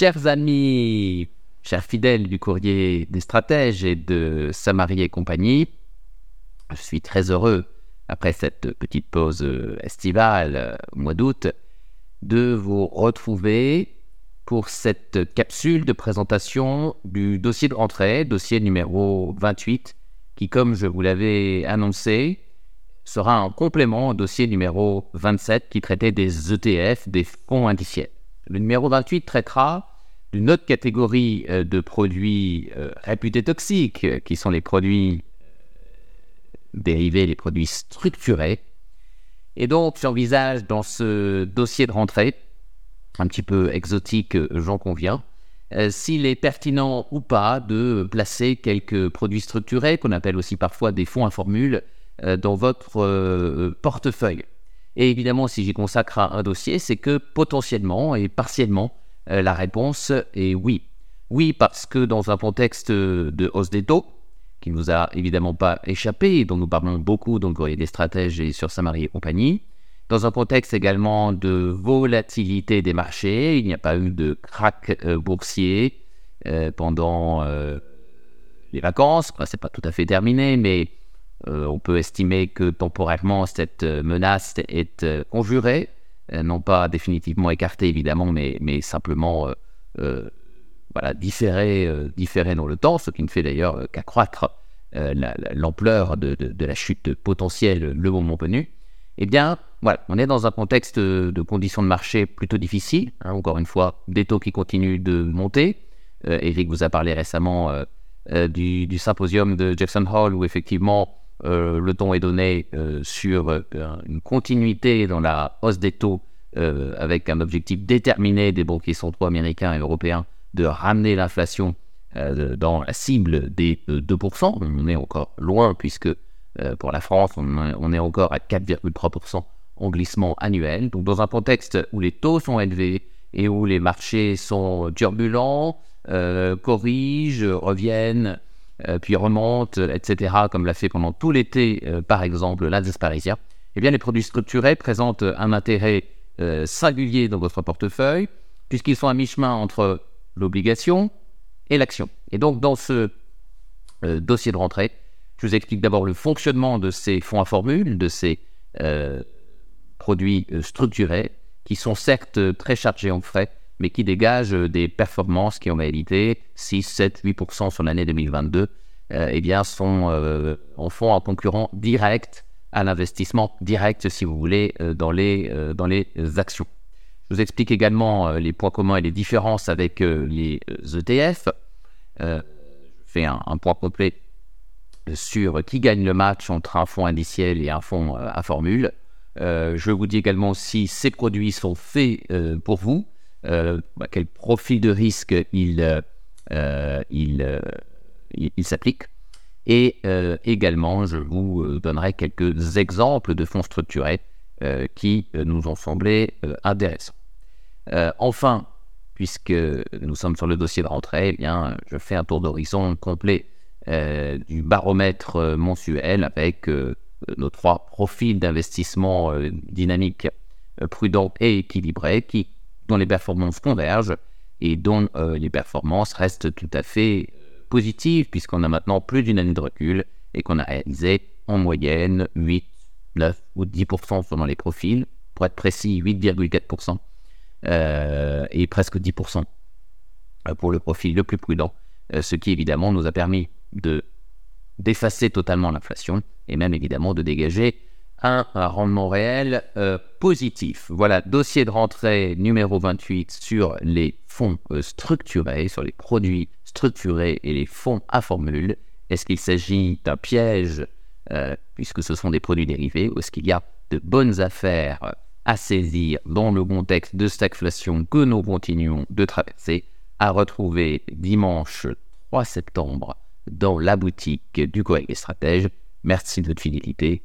Chers amis, chers fidèles du courrier des stratèges et de Samarie et compagnie, je suis très heureux, après cette petite pause estivale euh, au mois d'août, de vous retrouver pour cette capsule de présentation du dossier de rentrée, dossier numéro 28, qui, comme je vous l'avais annoncé, sera un complément au dossier numéro 27 qui traitait des ETF, des fonds indiciels. Le numéro 28 traitera d'une autre catégorie euh, de produits euh, réputés toxiques, euh, qui sont les produits dérivés, les produits structurés. Et donc, j'envisage dans ce dossier de rentrée, un petit peu exotique, j'en conviens, s'il est pertinent ou pas de placer quelques produits structurés, qu'on appelle aussi parfois des fonds à formule, dans votre portefeuille. Et évidemment, si j'y consacre un dossier, c'est que potentiellement et partiellement, la réponse est oui. Oui, parce que dans un contexte de hausse des taux, qui ne nous a évidemment pas échappé, dont nous parlons beaucoup dans le courrier des stratèges et sur Samarie et compagnie, dans un contexte également de volatilité des marchés, il n'y a pas eu de crack euh, boursier euh, pendant les vacances, Ce c'est pas tout à fait terminé, mais on peut estimer que temporairement cette menace est conjurée. Euh, non pas définitivement écarté évidemment, mais, simplement euh, euh, voilà, différé, dans le temps, ce qui ne fait d'ailleurs qu'accroître l'ampleur de, la chute potentielle le moment venu, eh bien, voilà, on est dans un contexte de conditions de marché plutôt difficiles. Hein, encore une fois, des taux qui continuent de monter. Eric vous a parlé récemment du, du, symposium de Jackson Hall où effectivement le ton est donné euh, sur euh, une continuité dans la hausse des taux avec un objectif déterminé des banquiers centraux américains et européens de ramener l'inflation dans la cible des 2%. On est encore loin puisque pour la France, on, est encore à 4,3% en glissement annuel. Donc dans un contexte où les taux sont élevés et où les marchés sont turbulents, corrigent, reviennent, euh, puis remonte, etc., comme l'a fait pendant tout l'été, euh, par exemple, l'indice parisien, eh bien, les produits structurés présentent un intérêt euh, singulier dans votre portefeuille, puisqu'ils sont à mi-chemin entre l'obligation et l'action. Et donc, dans ce dossier de rentrée, je vous explique d'abord le fonctionnement de ces fonds à formule, de ces produits structurés, qui sont certes très chargés en frais, mais qui dégage euh, des performances qui en réalité 6, 7, 8% sur l'année 2022, euh, eh bien, sont euh, en font un concurrent direct à l'investissement direct, si vous voulez, dans, les, dans les actions. Je vous explique également les points communs et les différences avec les ETF. je fais un, point complet sur qui gagne le match entre un fonds indiciel et un fonds à formule. je vous dis également si ces produits sont faits pour vous. Euh, bah, quel profil de risque il, euh, euh, il, il, s'applique. Et également, je vous donnerai quelques exemples de fonds structurés qui nous ont semblé intéressants. enfin, puisque nous sommes sur le dossier de rentrée, eh bien, je fais un tour d'horizon complet du baromètre mensuel avec nos trois profils d'investissement dynamique, prudent et équilibré qui dont les performances convergent et dont euh, les performances restent tout à fait euh, positives, puisqu'on a maintenant plus d'une année de recul et qu'on a réalisé en moyenne 8, 9 ou 10% selon les profils. Pour être précis, 8,4% euh, et presque 10% pour le profil le plus prudent, ce qui évidemment nous a permis de d'effacer totalement l'inflation et même évidemment de dégager un, rendement réel euh, positif. Voilà, dossier de rentrée numéro 28 sur les fonds euh, structurés, sur les produits structurés et les fonds à formule. Est-ce qu'il s'agit d'un piège, euh, puisque ce sont des produits dérivés, ou est-ce qu'il y a de bonnes affaires à saisir dans le contexte de stagflation que nous continuons de traverser, à retrouver dimanche 3 septembre dans la boutique du Coec Stratège. Merci de votre fidélité